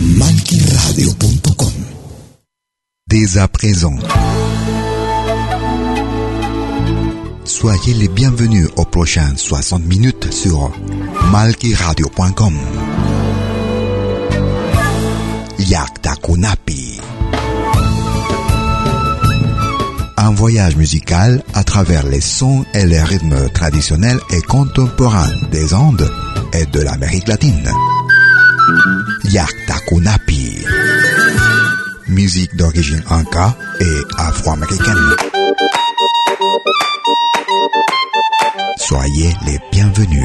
Malquiradio.com Dès à présent, soyez les bienvenus aux prochaines 60 minutes sur malquiradio.com. Yakta Kunapi. Un voyage musical à travers les sons et les rythmes traditionnels et contemporains des Andes et de l'Amérique latine. Yakta Kunapi. Musique d'origine inca et afro-américaine. Soyez les bienvenus.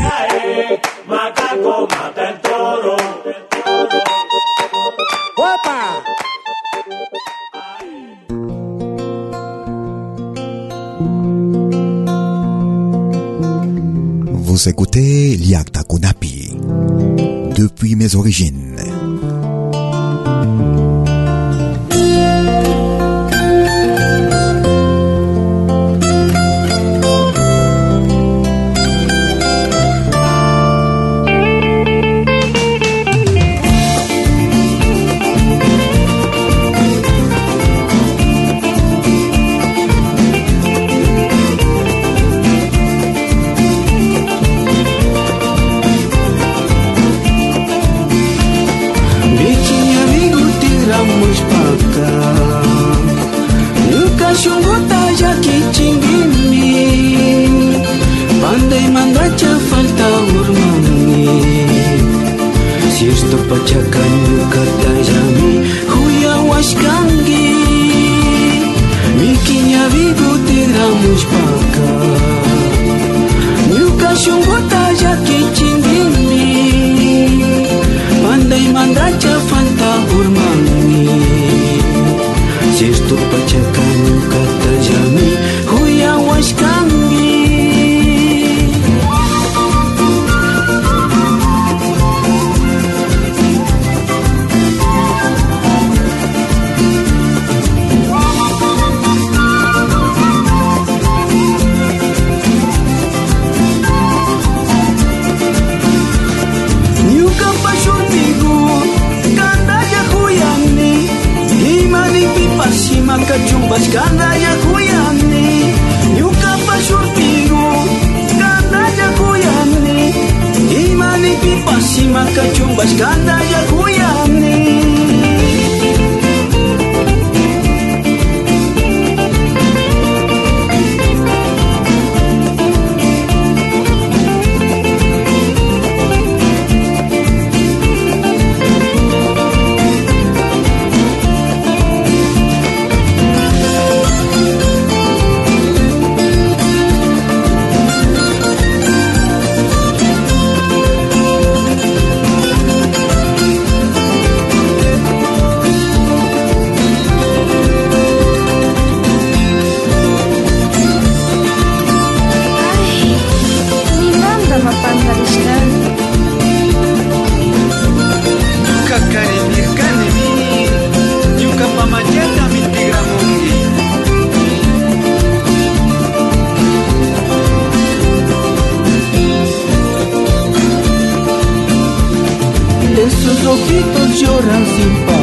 Vous écoutez Liakta Kunapi. Depuis mes origines. Que tingimi Pandai mandacha falta urmani Si esto pachakan kata simple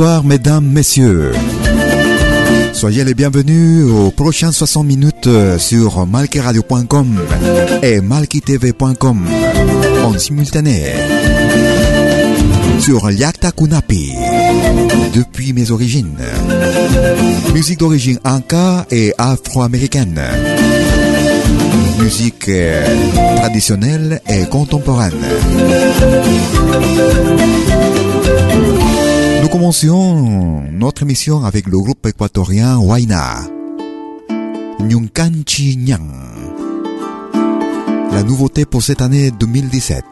bonsoir mesdames, messieurs. Soyez les bienvenus aux prochaines 60 minutes sur malkiradio.com et malkitv.com en simultané. Sur Yakta Kunapi, depuis mes origines. Musique d'origine anka et afro-américaine. Musique euh, traditionnelle et contemporaine. Commencions notre émission avec le groupe équatorien Waina. Nyunkanchi Nyang. La nouveauté pour cette année 2017.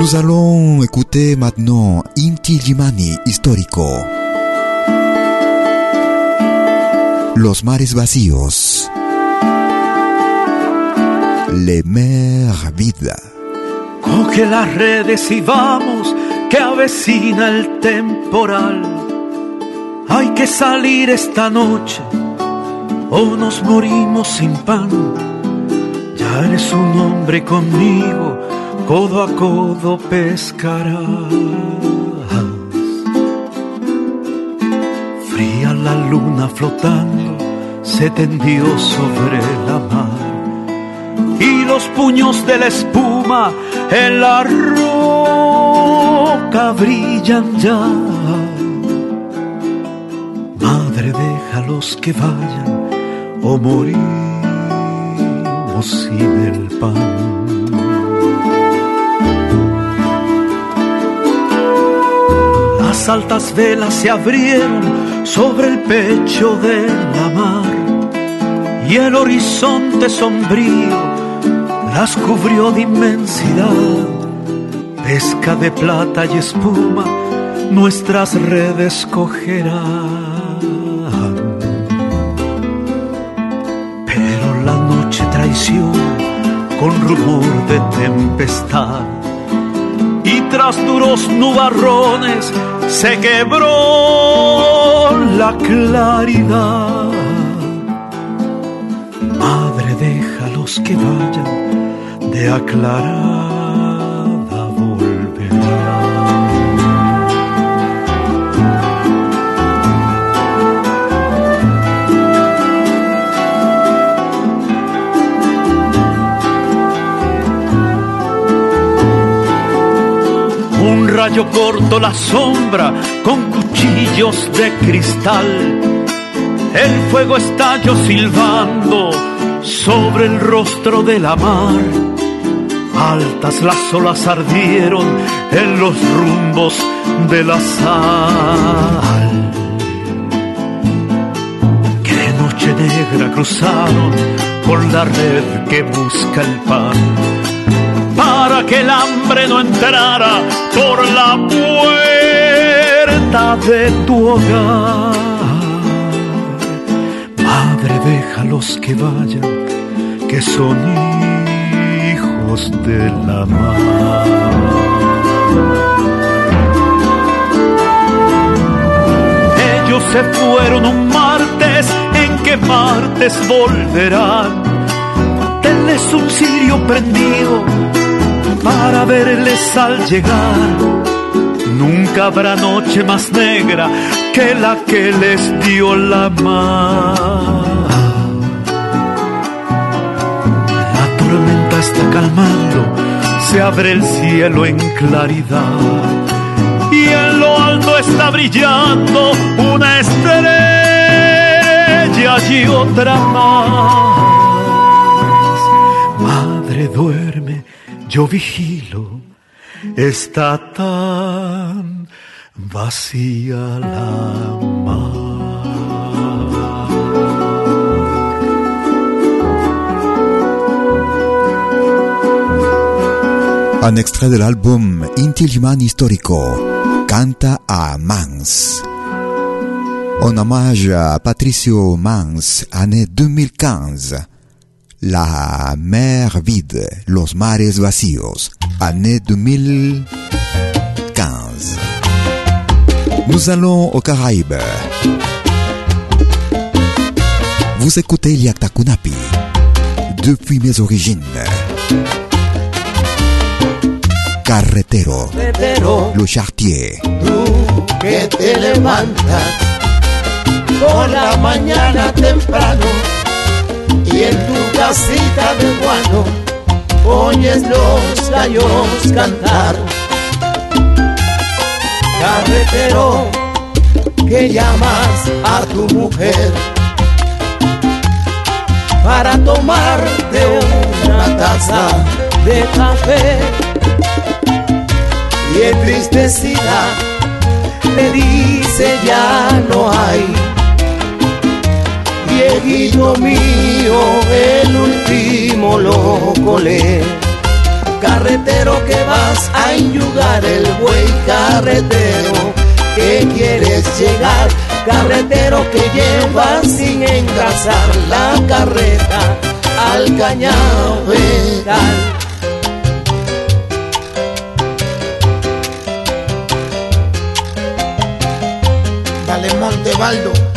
Nous allons écouter maintenant Inti Jimani Histórico. Los mares vacíos. Le mer vida. Coge las redes y vamos, que avecina el temporal. Hay que salir esta noche o nos morimos sin pan. Ya eres un hombre conmigo, codo a codo pescarás. Fría la luna flotando, se tendió sobre la mar y los puños de la espuma en la roca brillan ya. Madre, déjalos que vayan o morimos sin el pan. Las altas velas se abrieron sobre el pecho de la mar y el horizonte sombrío las cubrió de inmensidad, pesca de plata y espuma, nuestras redes cogerán. Pero la noche traiciona con rumor de tempestad, y tras duros nubarrones se quebró la claridad. Madre, déjalos que vayan de aclarada Corto la sombra con cuchillos de cristal. El fuego estalló silbando sobre el rostro de la mar. Altas las olas ardieron en los rumbos de la sal. Qué noche negra cruzaron con la red que busca el pan. Que el hambre no entrara por la puerta de tu hogar. Madre, déjalos que vayan, que son hijos de la mar. Ellos se fueron un martes, en que martes volverán. Tenles un cirio prendido para verles al llegar. Nunca habrá noche más negra que la que les dio la mar. La tormenta está calmando, se abre el cielo en claridad. Y en lo alto está brillando una estrella y otra más. Madre, duerme, yo vigilo, está tan vacía la mar. Un extrait de l'album Intilman Historico, Canta a Mans. En hommage à Patricio Mans, année 2015. La mer vide, los mares vacíos, année 2015. Nous allons aux Caraïbes. Vous écoutez l'Iaktakunapi depuis mes origines. Carretero, le chartier. Tú que te levantas por la mañana temprano. y en tu casita de guano oyes los gallos cantar. Carretero, que llamas a tu mujer para tomarte una taza de café y entristecida le dice ya no hay Dieguillo mío, el último locole. Carretero que vas a enyugar el buey, carretero que quieres llegar, carretero que llevas sin engrasar la carreta al cañaveral. Dale Montevaldo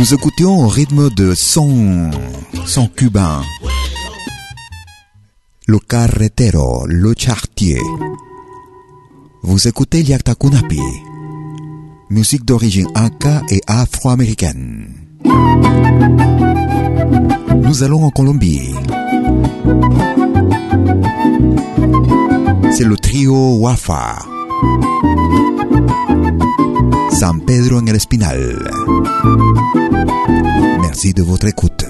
Nous écoutions au rythme de son, cubain. Le carretero, le chartier. Vous écoutez Liakta Kunapi. Musique d'origine inca et afro-américaine. Nous allons en Colombie. C'est le trio Wafa. San Pedro en el Espinal. Merci de votre écoute.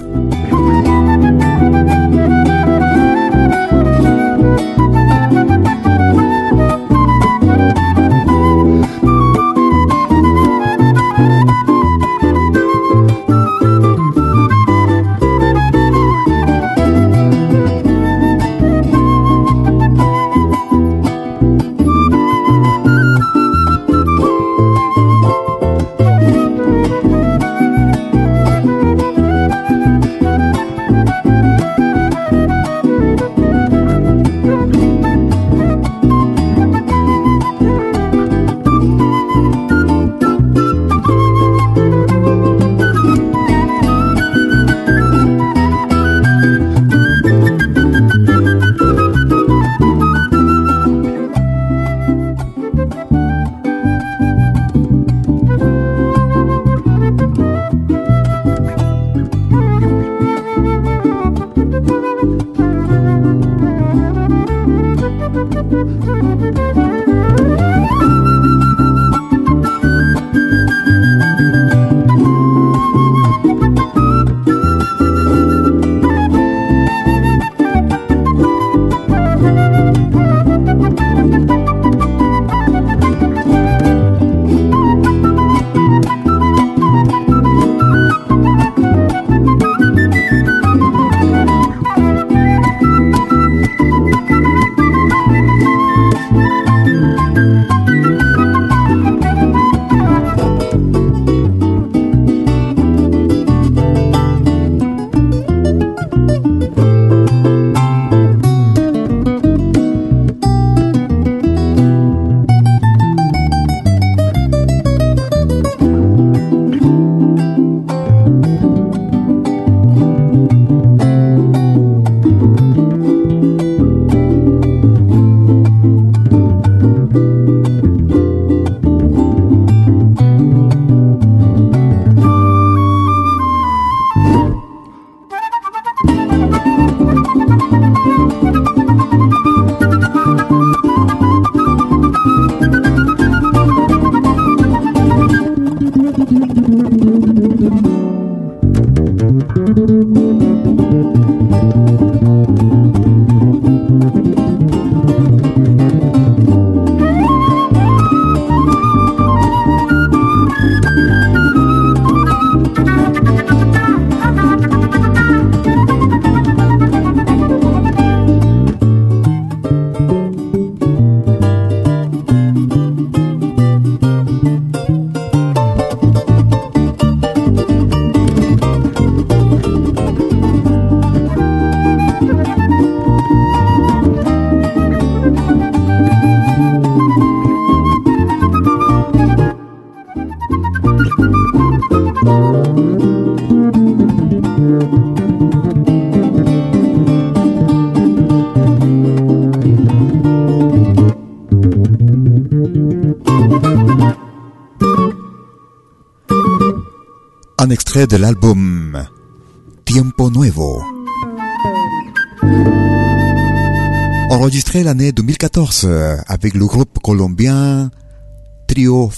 De l'album Tiempo Nuevo. Enregistré l'année 2014 avec le groupe colombien Trio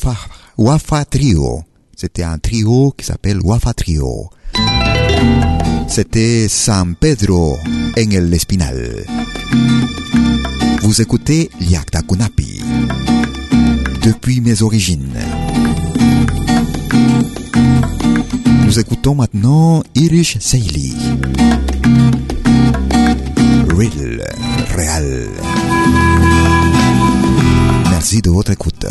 Wafa Trio. C'était un trio qui s'appelle Wafa Trio. C'était San Pedro en el Espinal. Vous écoutez Liakta Kunapi. Depuis mes origines. Nous écoutons maintenant Irish Sailey. Real, Real. Merci de votre écoute.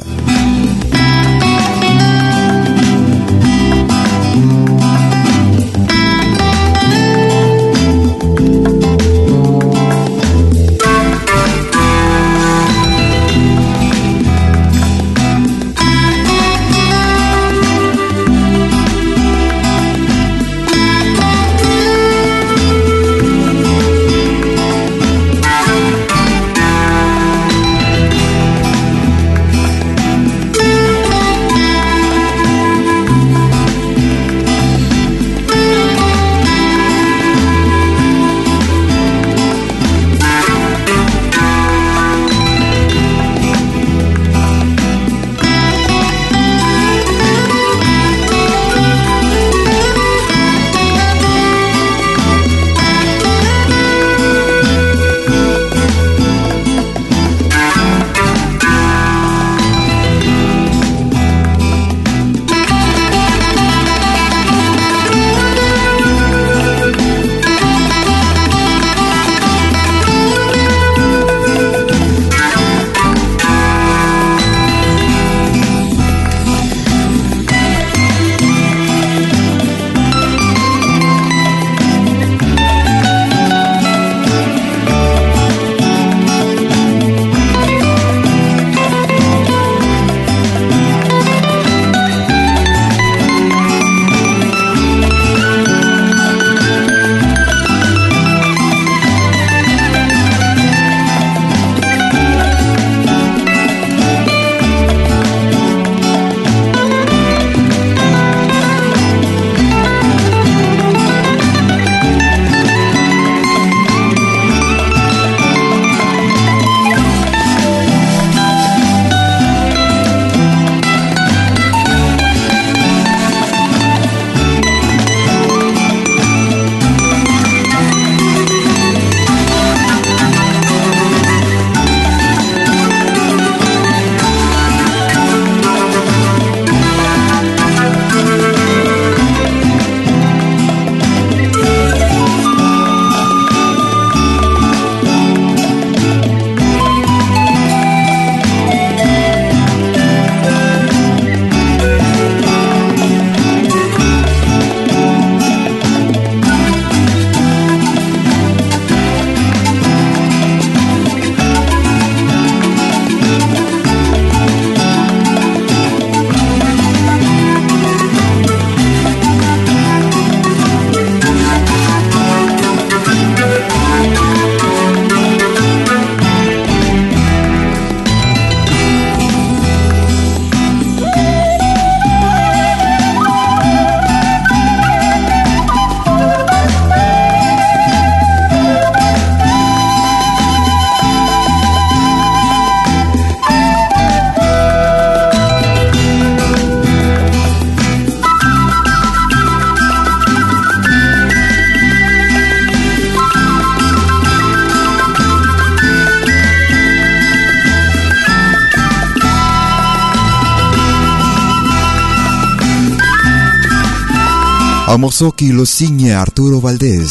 Un morceau qui le signe Arturo Valdés.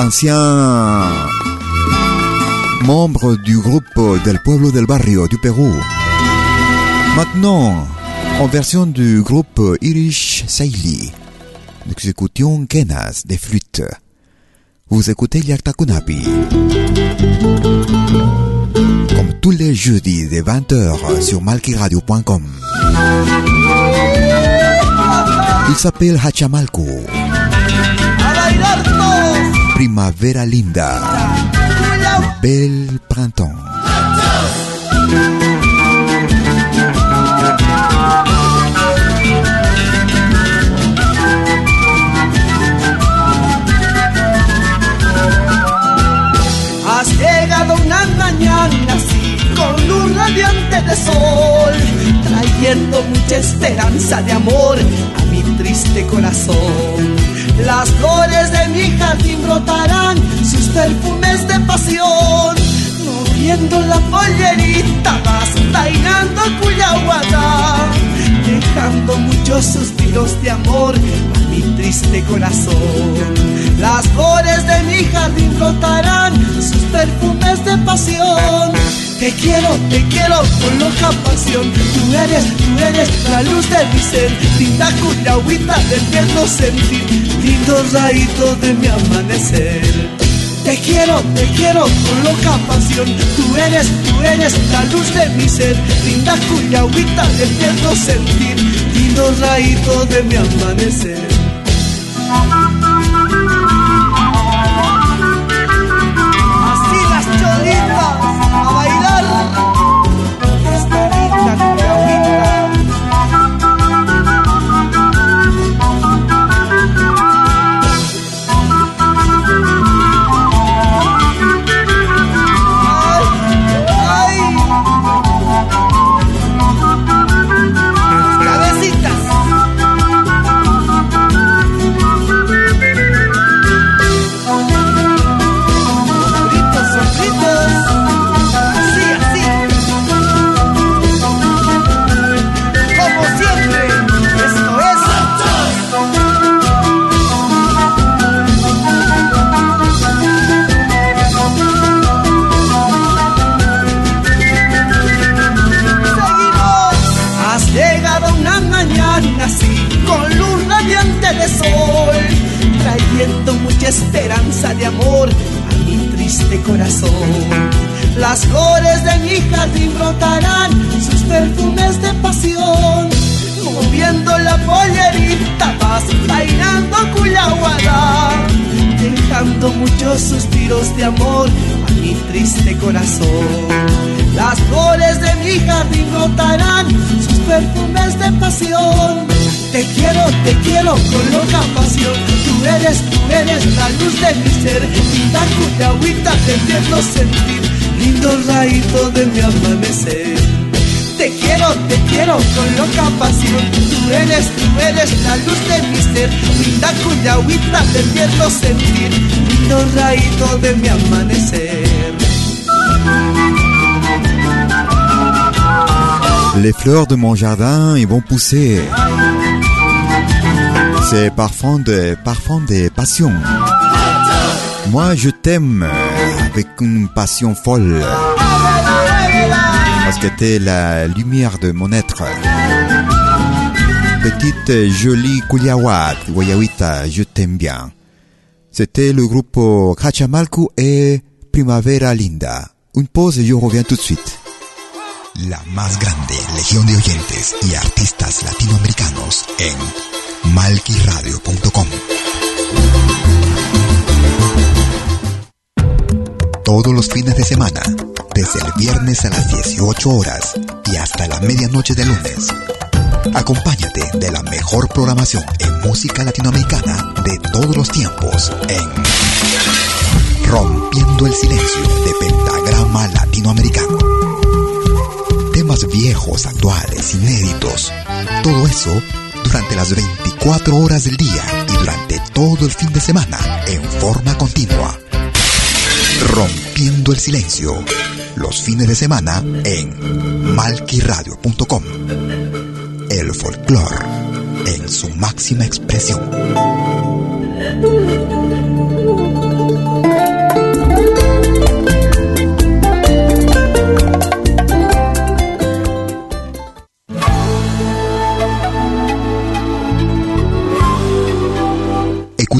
Ancien membre du groupe del pueblo del barrio du Pérou. Maintenant, en version du groupe Irish Saili, nous écoutions Kenas des flûtes. Vous écoutez Yakta Kunapi. Comme tous les jeudis de 20h sur malkiradio.com. Il s'appelle Hachamalco. Primavera linda. Bel printemps. Has llegado una mañana así, con luz radiante de sol, trayendo mucha esperanza de amor a mi triste corazón. Las flores de mi jardín brotarán sus perfumes de pasión, moviendo la pollerita vas tainando cuyahuada, dejando muchos suspiros de amor a mi triste corazón. Las flores de mi jardín brotarán sus perfumes de pasión. Te quiero, te quiero con loca pasión. Tú eres, tú eres la luz de mi ser. Linda cuyahuita del tierno sentir. Lindo rayito de mi amanecer. Te quiero, te quiero con loca pasión. Tú eres, tú eres la luz de mi ser. Linda cuyahuita del tierno sentir. Lindo rayito de mi amanecer. Fleurs de mon jardin ils vont pousser. C'est parfum de parfum de passion. Moi je t'aime avec une passion folle. Parce que t'es la lumière de mon être. Petite jolie Kuliawat, Guayawita, je t'aime bien. C'était le groupe Cachamalcu et Primavera Linda. Une pause et je reviens tout de suite. La más grande legión de oyentes y artistas latinoamericanos en malquiradio.com. Todos los fines de semana, desde el viernes a las 18 horas y hasta la medianoche de lunes. Acompáñate de la mejor programación en música latinoamericana de todos los tiempos en Rompiendo el Silencio de Pentagrama Latinoamericano temas viejos, actuales, inéditos. Todo eso durante las 24 horas del día y durante todo el fin de semana en forma continua. Rompiendo el silencio. Los fines de semana en malquiradio.com. El folclore en su máxima expresión.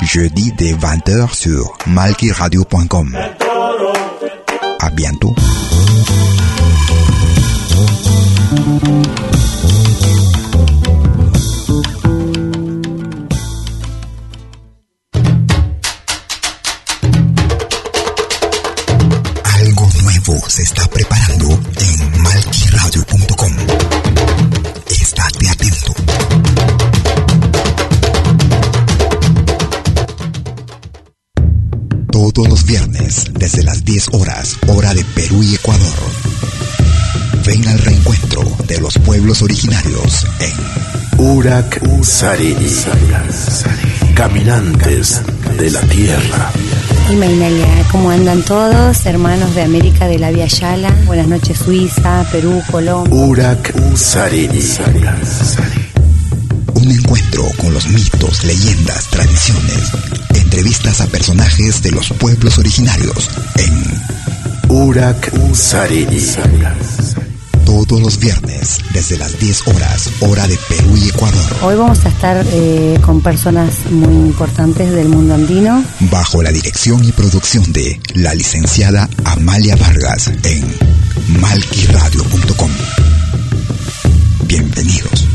Jeudi dès 20h sur malkiradio.com. À bientôt. En Urak Sariri. Caminantes de la tierra. Y Mainalia, ¿cómo andan todos? Hermanos de América de la Via Yala. Buenas noches Suiza, Perú, Colombia. Urak Sariri. un encuentro con los mitos, leyendas, tradiciones, entrevistas a personajes de los pueblos originarios en Urak Sariri. todos los viernes desde las 10 horas, hora de Perú y Ecuador, Hoy vamos a estar eh, con personas muy importantes del mundo andino. bajo la dirección y producción de la licenciada Amalia Vargas en malquiradio.com. Bienvenidos.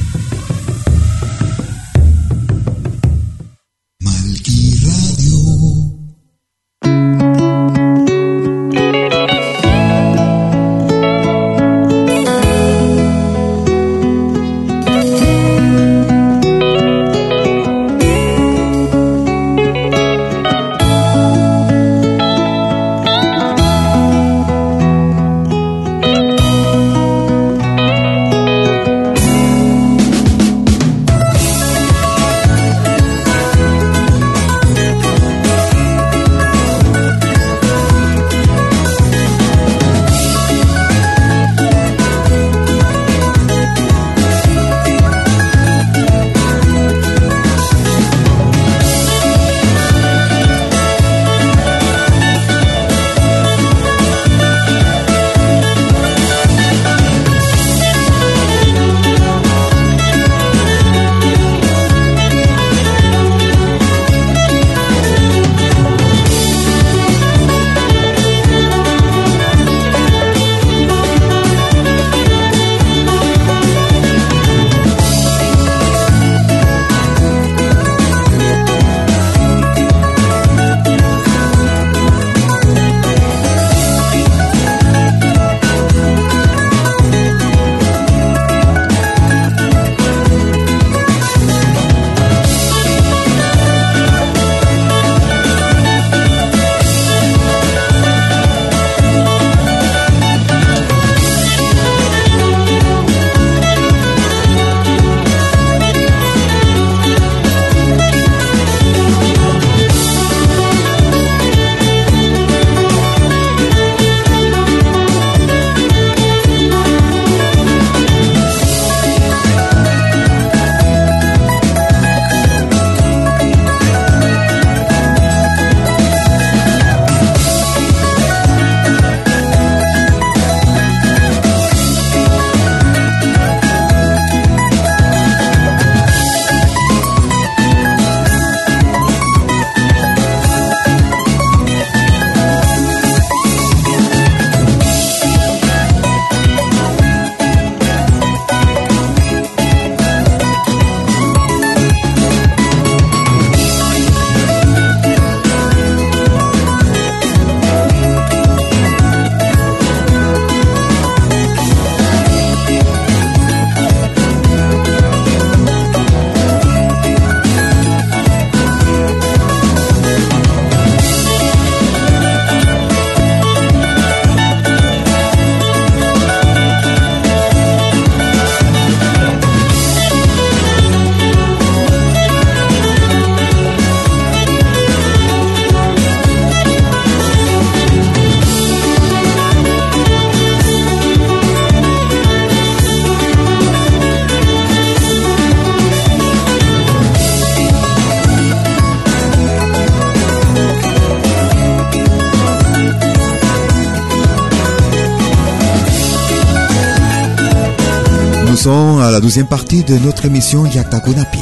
Deuxième partie de notre émission Yakta Kunapi.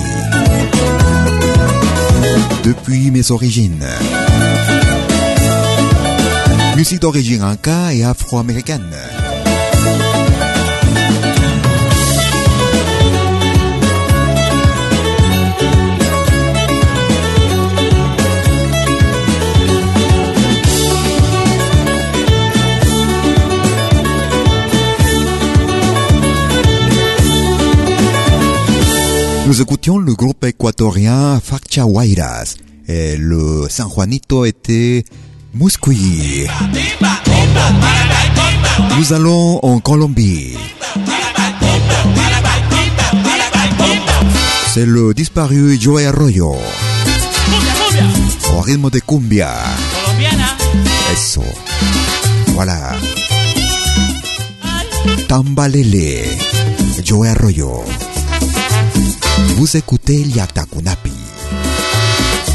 Depuis mes origines. Musique d'origine inca et afro-américaine. Nous écoutions le groupe équatorien Faccha Guairas et le San Juanito était Muscuy. Nous allons en Colombie. C'est le disparu Joey Arroyo. Au rythme de cumbia. Eso. Voilà. Tambalele. Joey Arroyo. Vous écoutez Yatakunapi.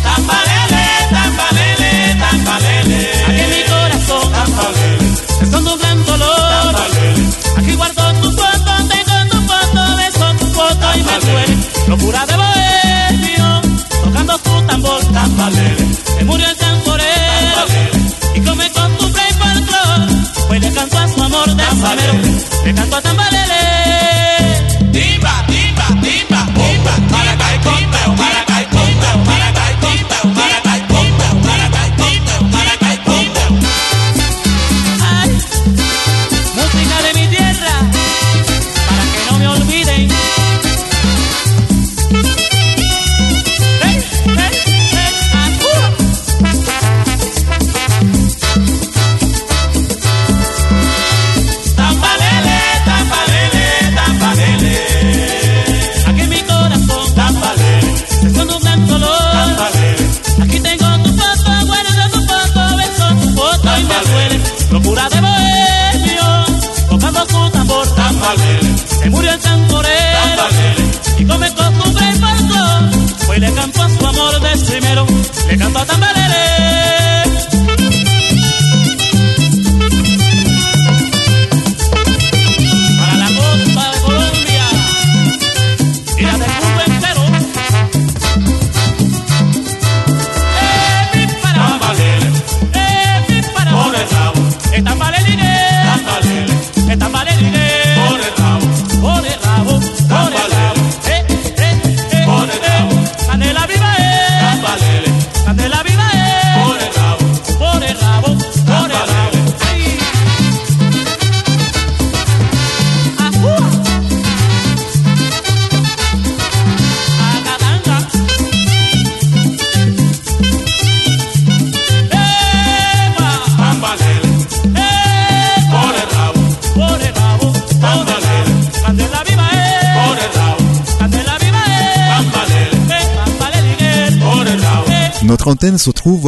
Tambalele, tambalele, tambalele. Aquí en mi corazón, tambalele. Escondo un gran dolor. Tambalele. Aquí guardo tu foto, tengo tu foto, beso tu foto y me duele. Locura de bohemio, tocando tu tambor. Tambalele. Se murió el tamborero. Tambalele. Y come con tu play folklore. Pues le canto a su amor de samero. Le canto a tambalele.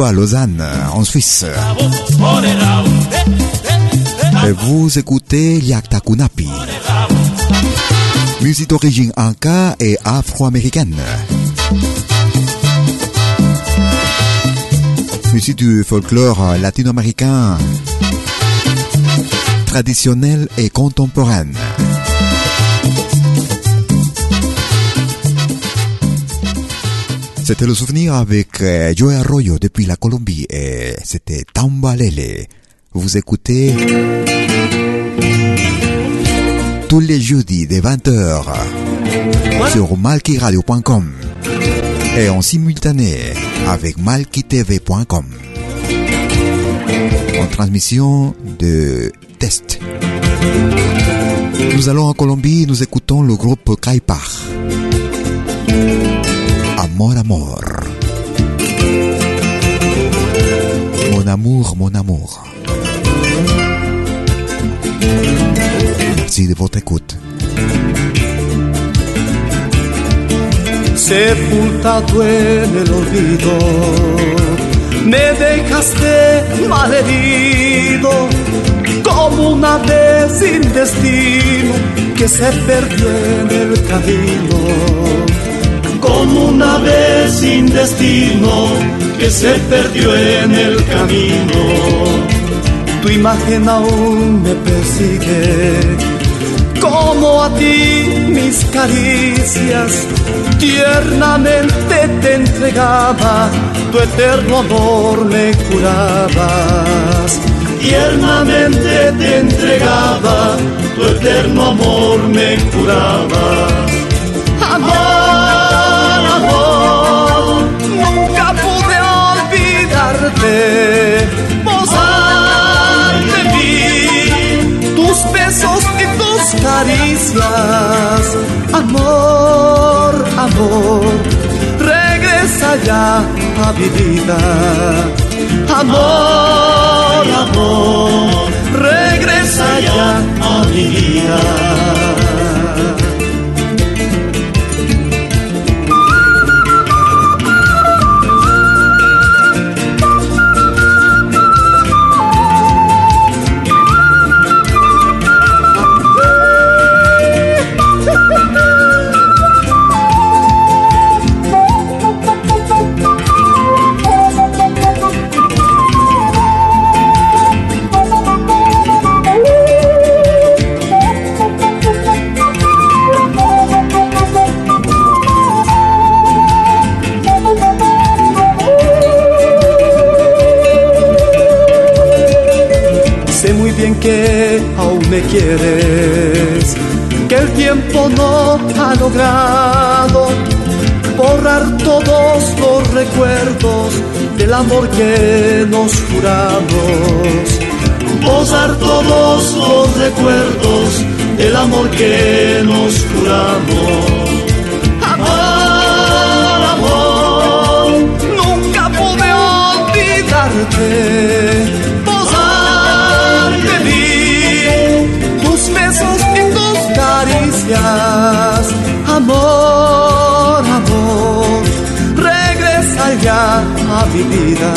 À Lausanne, en Suisse. Et vous écoutez Yakta Kunapi. Musique d'origine inca et afro-américaine. Musique du folklore latino-américain traditionnelle et contemporaine. C'était le souvenir avec euh, Joey Arroyo depuis la Colombie et c'était Tambalele. Vous écoutez tous les jeudis des 20h sur malkiradio.com et en simultané avec malkitv.com en transmission de test. Nous allons en Colombie, nous écoutons le groupe Kaipar. Amor, amor. Mon amour, mon amour. Merci de votre écoute. sepultado en el olvido. Me dejaste malherido como una vez sin destino que se perdió en el camino. Como una vez sin destino que se perdió en el camino. Tu imagen aún me persigue como a ti mis caricias tiernamente te entregaba, tu eterno amor me curabas. Tiernamente te entregaba, tu eterno amor me curaba. Olvidarte, posar de mí, tus besos y tus caricias. Amor, amor, regresa ya a mi vida. Amor, amor, regresa ya a mi vida. Me quieres, que el tiempo no ha logrado borrar todos los recuerdos del amor que nos juramos. Posar todos los recuerdos del amor que nos juramos. Amor, amor, nunca pude olvidarte. Caricias. Amor, amor, regresa ya a mi vida.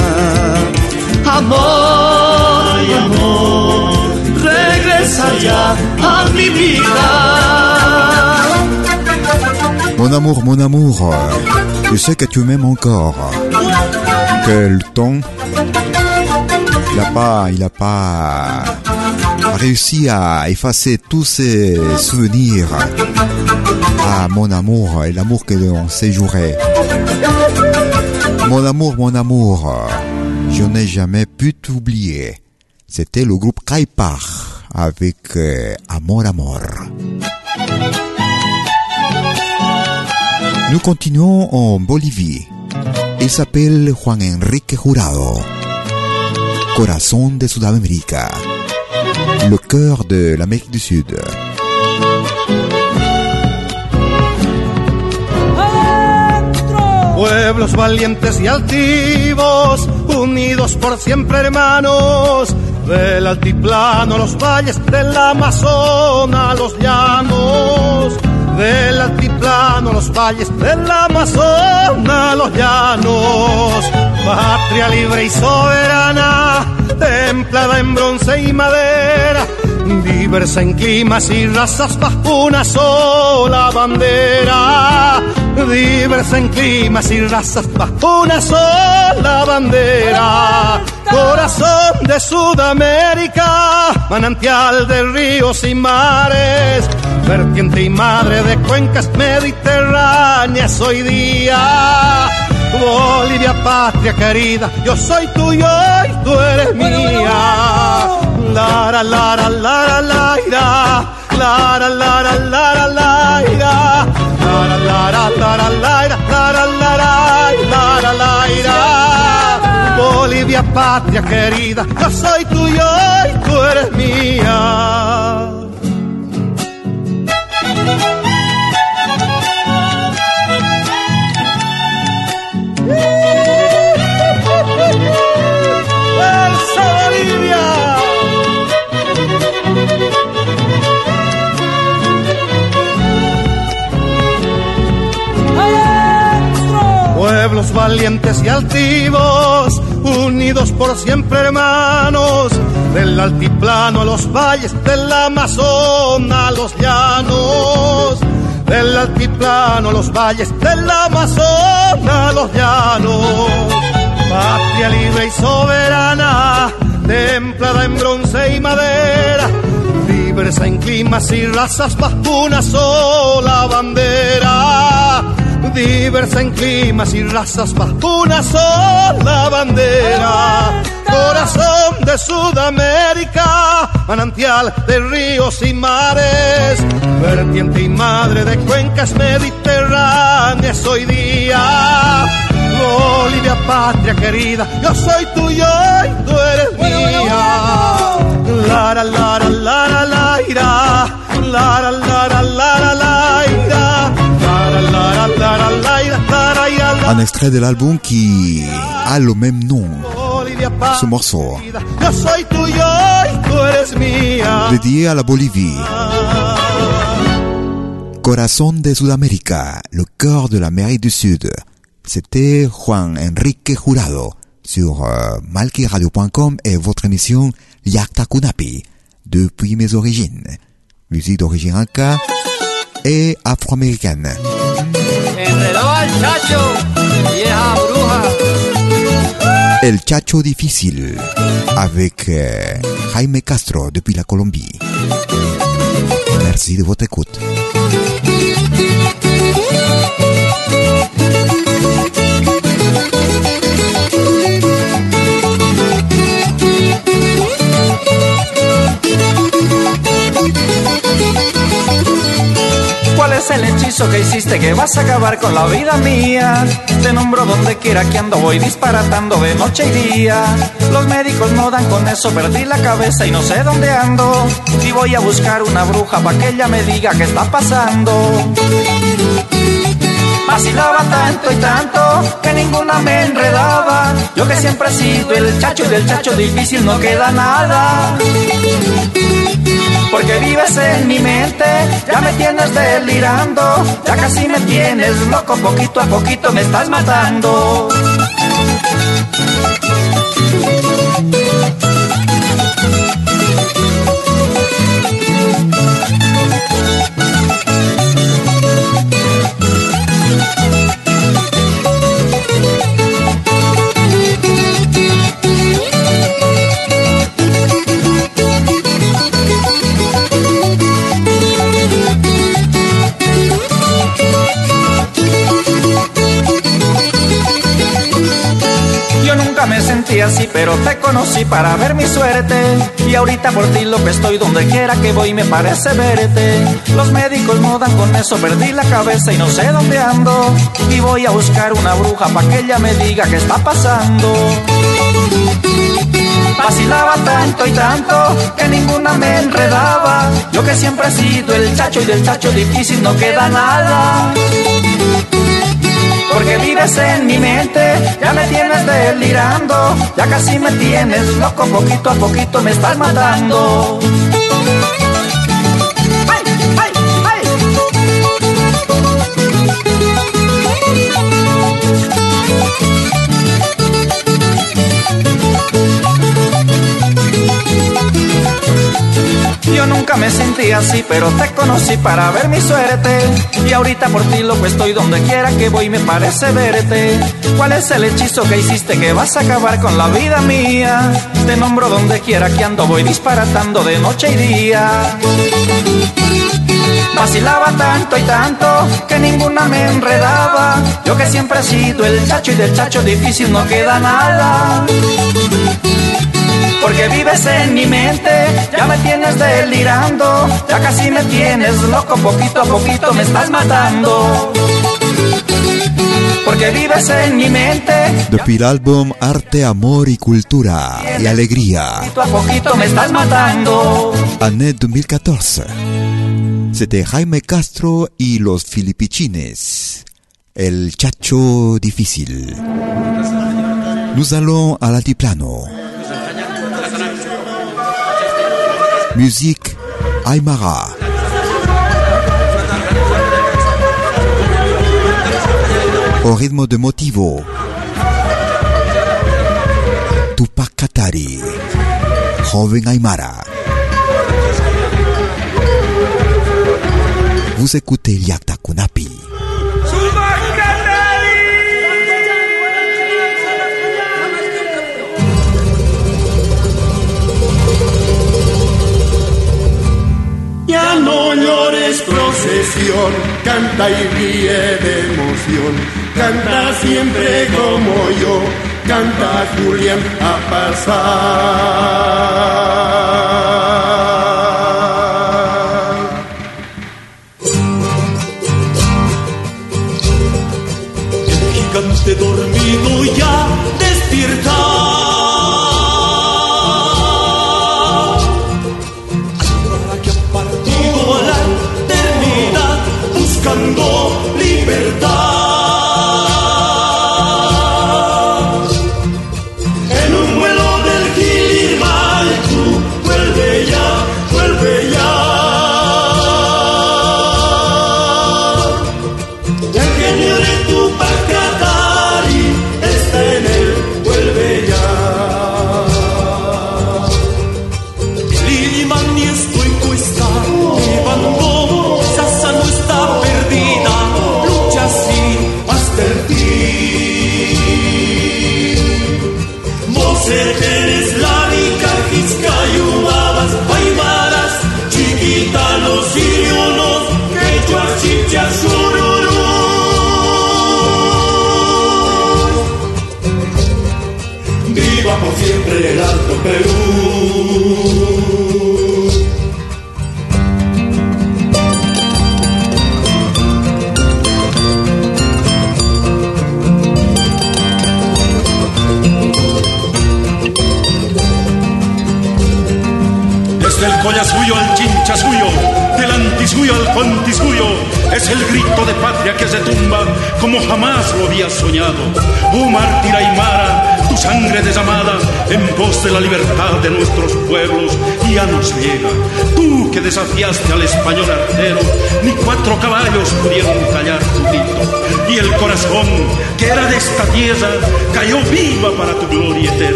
Amor, y amor, regresa ya a mi vida. Mon amour, mon amour, je sais que tu m'aimes encore. Que le temps, pas, il a pas réussi à effacer tous ces souvenirs. Ah, mon amour et l'amour que l'on séjourait. Mon amour, mon amour, je n'ai jamais pu t'oublier. C'était le groupe Kaipar avec euh, Amor Amor. Nous continuons en Bolivie. Il s'appelle Juan Enrique Jurado. Corazón de Sudamérica. Le cœur de l'Amérique du Sud. Pueblos valientes y altivos, unidos por siempre hermanos, del altiplano los valles, del Amazonas los llanos, del altiplano los valles, del Amazonas a los llanos, patria libre y soberana, templada en bronce y madera, diversa en climas y razas bajo una sola bandera. Diversa en climas y razas bajo una sola bandera. Corazón de Sudamérica, manantial de ríos y mares, vertiente y madre de cuencas mediterráneas hoy día. Bolivia, patria querida, yo soy tuyo y tú eres mía. Lara, la lara, laira. la la lara, laira. la la, lara, laira. Lara, la lara, laira. Bolivia, patria querida, yo soy tuyo y tú eres mía. Valientes y altivos, unidos por siempre hermanos, del altiplano a los valles, del Amazonas a los llanos, del altiplano a los valles, del Amazonas a los llanos, patria libre y soberana, templada en bronce y madera, Diversa en climas y razas bajo una sola bandera. Diversa en climas y razas bajo una sola bandera. Corazón de Sudamérica, manantial de ríos y mares, vertiente y madre de cuencas mediterráneas hoy día. Bolivia, patria querida, yo soy tuyo y tú eres mía. Lara, lara, lara, laira. Lara, lara, lara, laira. Un extrait de l'album qui a le même nom. Ce morceau, dédié à la Bolivie. Corazón de Sudamérica, le cœur de l'Amérique du Sud. C'était Juan Enrique Jurado sur euh, malquiradio.com et votre émission Yakta Kunapi, depuis mes origines. Musique d'origine inca et afro-américaine. Enredó al chacho, vieja bruja. El Chacho Difícil avec euh, Jaime Castro depuis la Colombie. Merci de votre. ¿Cuál es el hechizo que hiciste que vas a acabar con la vida mía? Te nombro donde quiera que ando, voy disparatando de noche y día. Los médicos no dan con eso, perdí la cabeza y no sé dónde ando. Y voy a buscar una bruja para que ella me diga qué está pasando. Vacilaba tanto y tanto que ninguna me enredaba. Yo que siempre he sido el chacho y del chacho difícil no queda nada. Porque vives en mi mente, ya me tienes delirando, ya casi me tienes loco, poquito a poquito me estás matando. Pero te conocí para ver mi suerte. Y ahorita por ti lo que estoy donde quiera que voy me parece verte. Los médicos no dan con eso, perdí la cabeza y no sé dónde ando. Y voy a buscar una bruja para que ella me diga qué está pasando. Vacilaba tanto y tanto que ninguna me enredaba. Yo que siempre he sido el chacho y del chacho difícil no queda nada. Porque vives en mi mente, ya me tienes delirando, ya casi me tienes loco, poquito a poquito me estás matando. Nunca me sentí así, pero te conocí para ver mi suerte. Y ahorita por ti loco estoy donde quiera que voy, me parece verte. ¿Cuál es el hechizo que hiciste que vas a acabar con la vida mía? Te nombro donde quiera que ando, voy disparatando de noche y día. Vacilaba tanto y tanto que ninguna me enredaba. Yo que siempre he sido el chacho y del chacho difícil no queda nada. Porque vives en mi mente, ya me tienes delirando, ya casi me tienes loco, poquito a poquito me estás matando. Porque vives en mi mente, Depuis l'album Arte, Amor y Cultura y Alegría, poquito a poquito me estás matando. année 2014. C'était Jaime Castro y los Filipichines, el Chacho Difícil. Nous allons à l'altiplano. Musique Aymara. Au rythme de motivo. Tupac Katari. Joven Aymara. Vous écoutez Yakta Kunapi. procesión, canta y ríe de emoción, canta siempre como yo, canta Julián a pasar.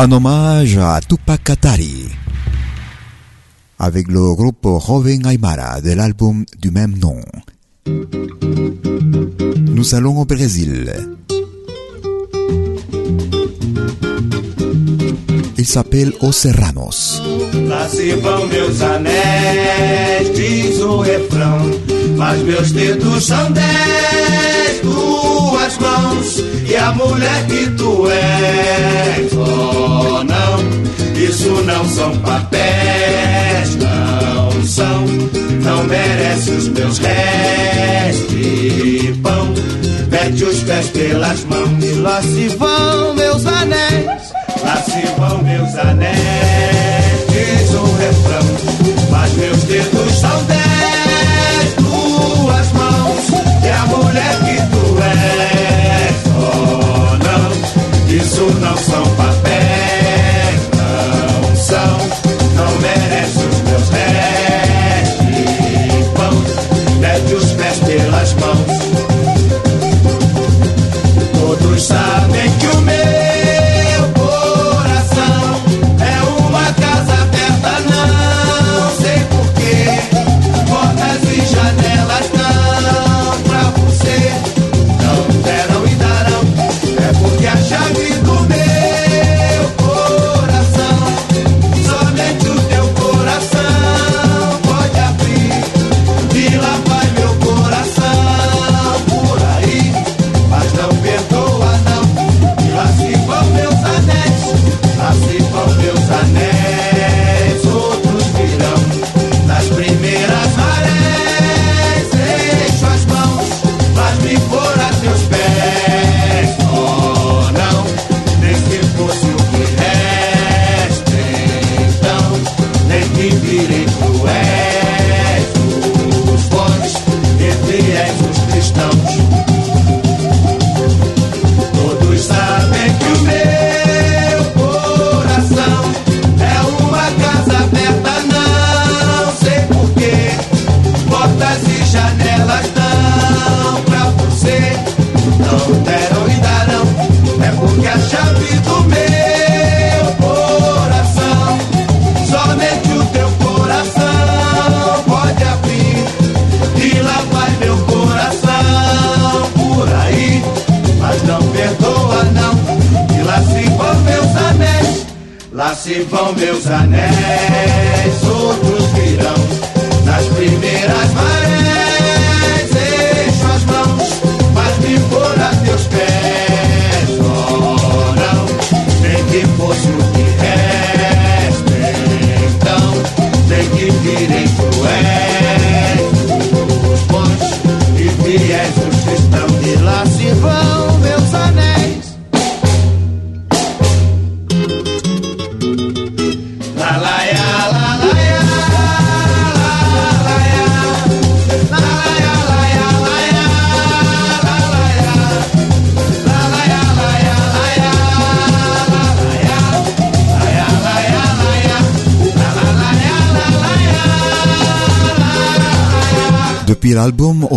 un hommage à Tupac Katari avec le groupe Joven Aymara de l'album du même nom. Nous allons au Brésil. Isabel Os Serranos. Lá se vão meus anéis, diz o refrão, mas meus dedos são dez, tuas mãos, e a mulher que tu és, oh não, isso não são papéis, não são, não merece os meus restos de pão, mete os pés pelas mãos, e lá se vão meus anéis. Meus anéis, diz refrão, mas meus dedos.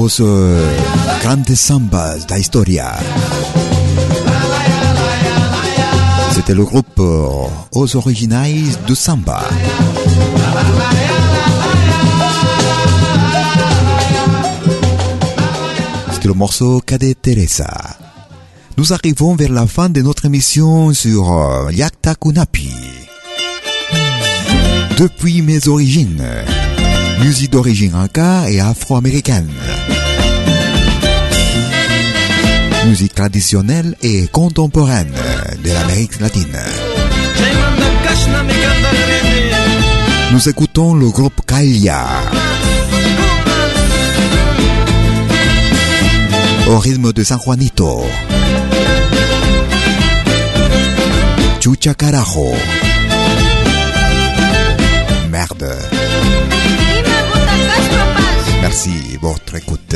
los eh, grandes sambas de. C'était le groupe eh, aux Originais du Samba. C'était le morceau Cadet Teresa. Nous arrivons vers la fin de notre émission sur eh, Yakta Kunapi. Depuis mes origines musique d'origine inca et afro-américaine. Musique traditionnelle et contemporaine de l'Amérique latine. Nous écoutons le groupe Kalia. Au rythme de San Juanito. Chucha Carajo. Merde. Merci, votre écoute.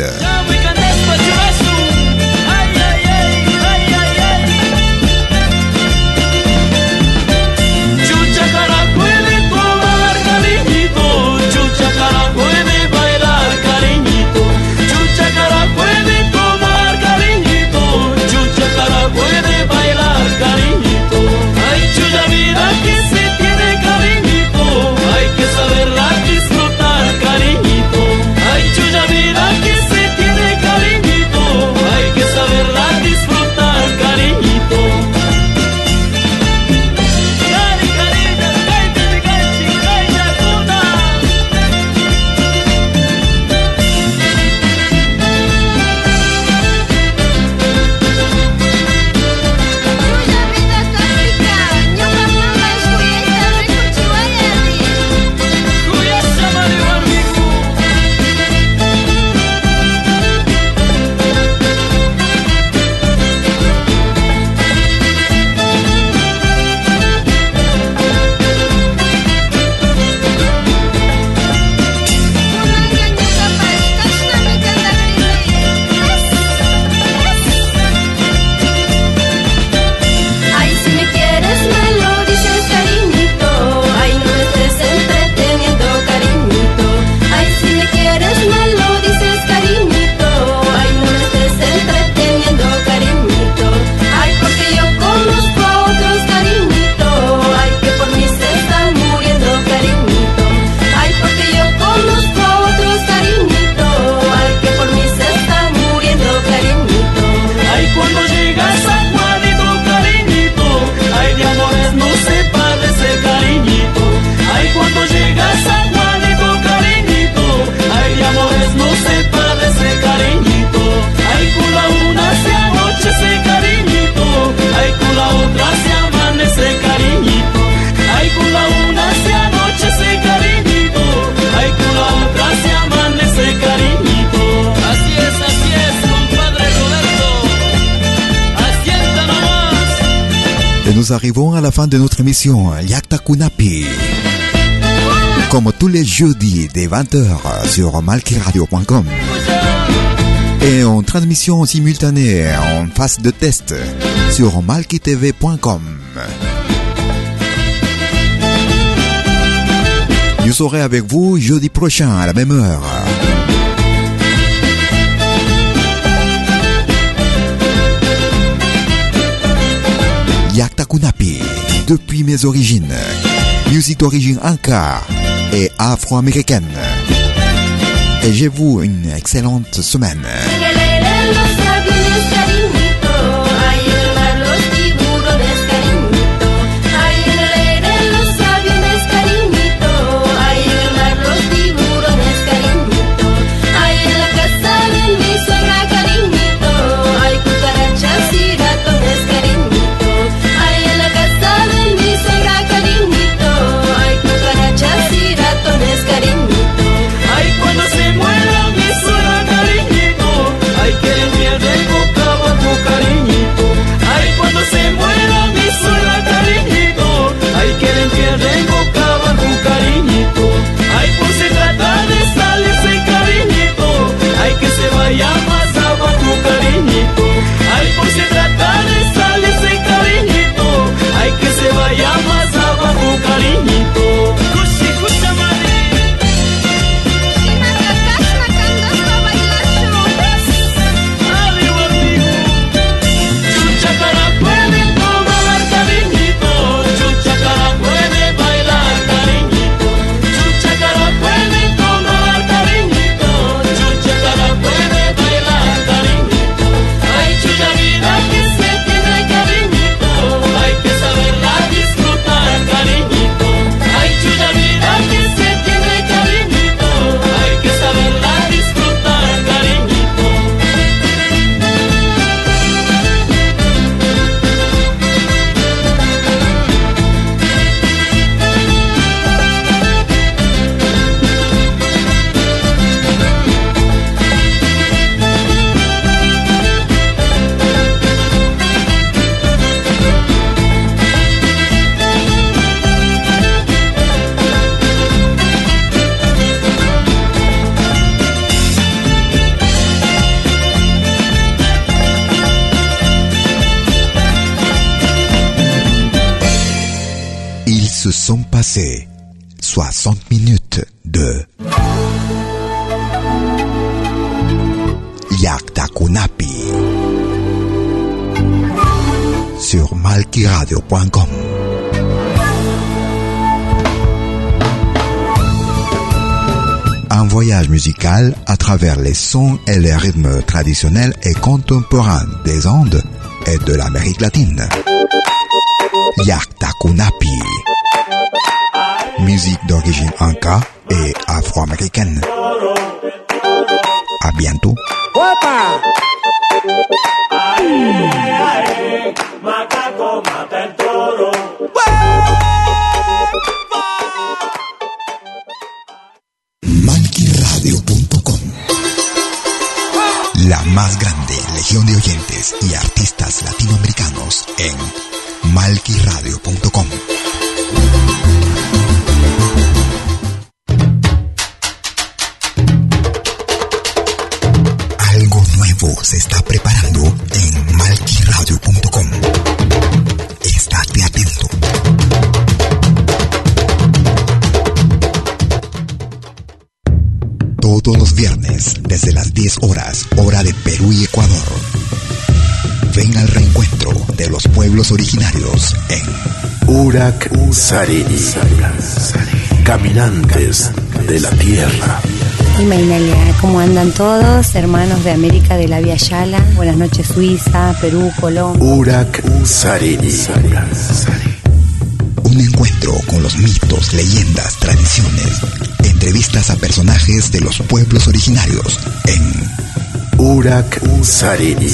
arrivons à la fin de notre émission Yakta Kunapi. Comme tous les jeudis des 20h sur malkiradio.com. Et en transmission simultanée en phase de test sur malkitv.com. Nous serons avec vous jeudi prochain à la même heure Yakta Kunapi, depuis mes origines. Musique d'origine inca et afro-américaine. Et j'ai vous une excellente semaine. Un voyage musical à travers les sons et les rythmes traditionnels et contemporains des Andes et de l'Amérique latine. Yaktakunapi. Musique d'origine inca et afro-américaine. À bientôt. Macaco mata el toro. La más grande legión de oyentes y artistas latinoamericanos en malquiradio.com. Todos los viernes, desde las 10 horas, hora de Perú y Ecuador. Ven al reencuentro de los pueblos originarios en Urak Sariri. Caminantes de la tierra. Y Mainalia, ¿cómo andan todos? Hermanos de América de la Via Yala. Buenas noches, Suiza, Perú, Colombia. Urak Sariri. un encuentro con los mitos, leyendas, tradiciones, entrevistas a personajes de los pueblos originarios en Urak Sariri.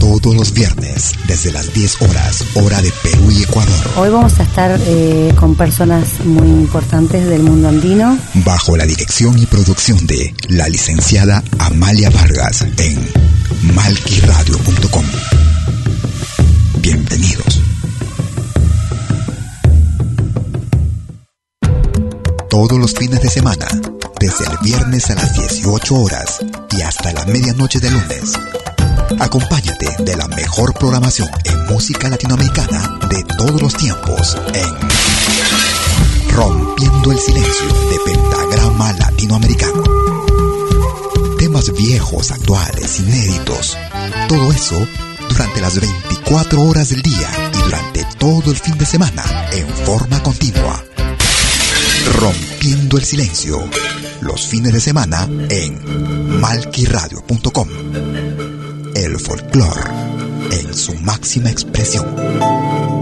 todos los viernes desde las 10 horas, hora de Perú y Ecuador, Hoy vamos a estar eh, con personas muy importantes del mundo andino. bajo la dirección y producción de la licenciada Amalia Vargas en malquiradio.com. Bienvenidos. Todos los fines de semana, desde el viernes a las 18 horas y hasta la medianoche de lunes. Acompáñate de la mejor programación en música latinoamericana de todos los tiempos en Rompiendo el Silencio de Pentagrama Latinoamericano. Temas viejos, actuales, inéditos. Todo eso durante las 24 horas del día y durante todo el fin de semana en forma continua. Rompiendo el Silencio. Los fines de semana en malquiradio.com el folclore en su máxima expresión.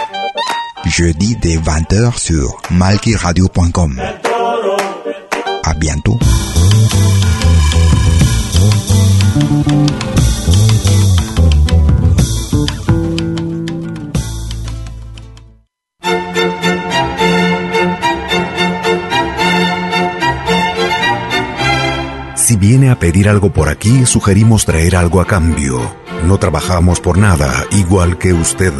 jeudi dès 20h sur malkiradio.com. À bientôt. Si viene a pedir algo por aquí, sugerimos traer algo a cambio. No trabajamos por nada, igual que usted.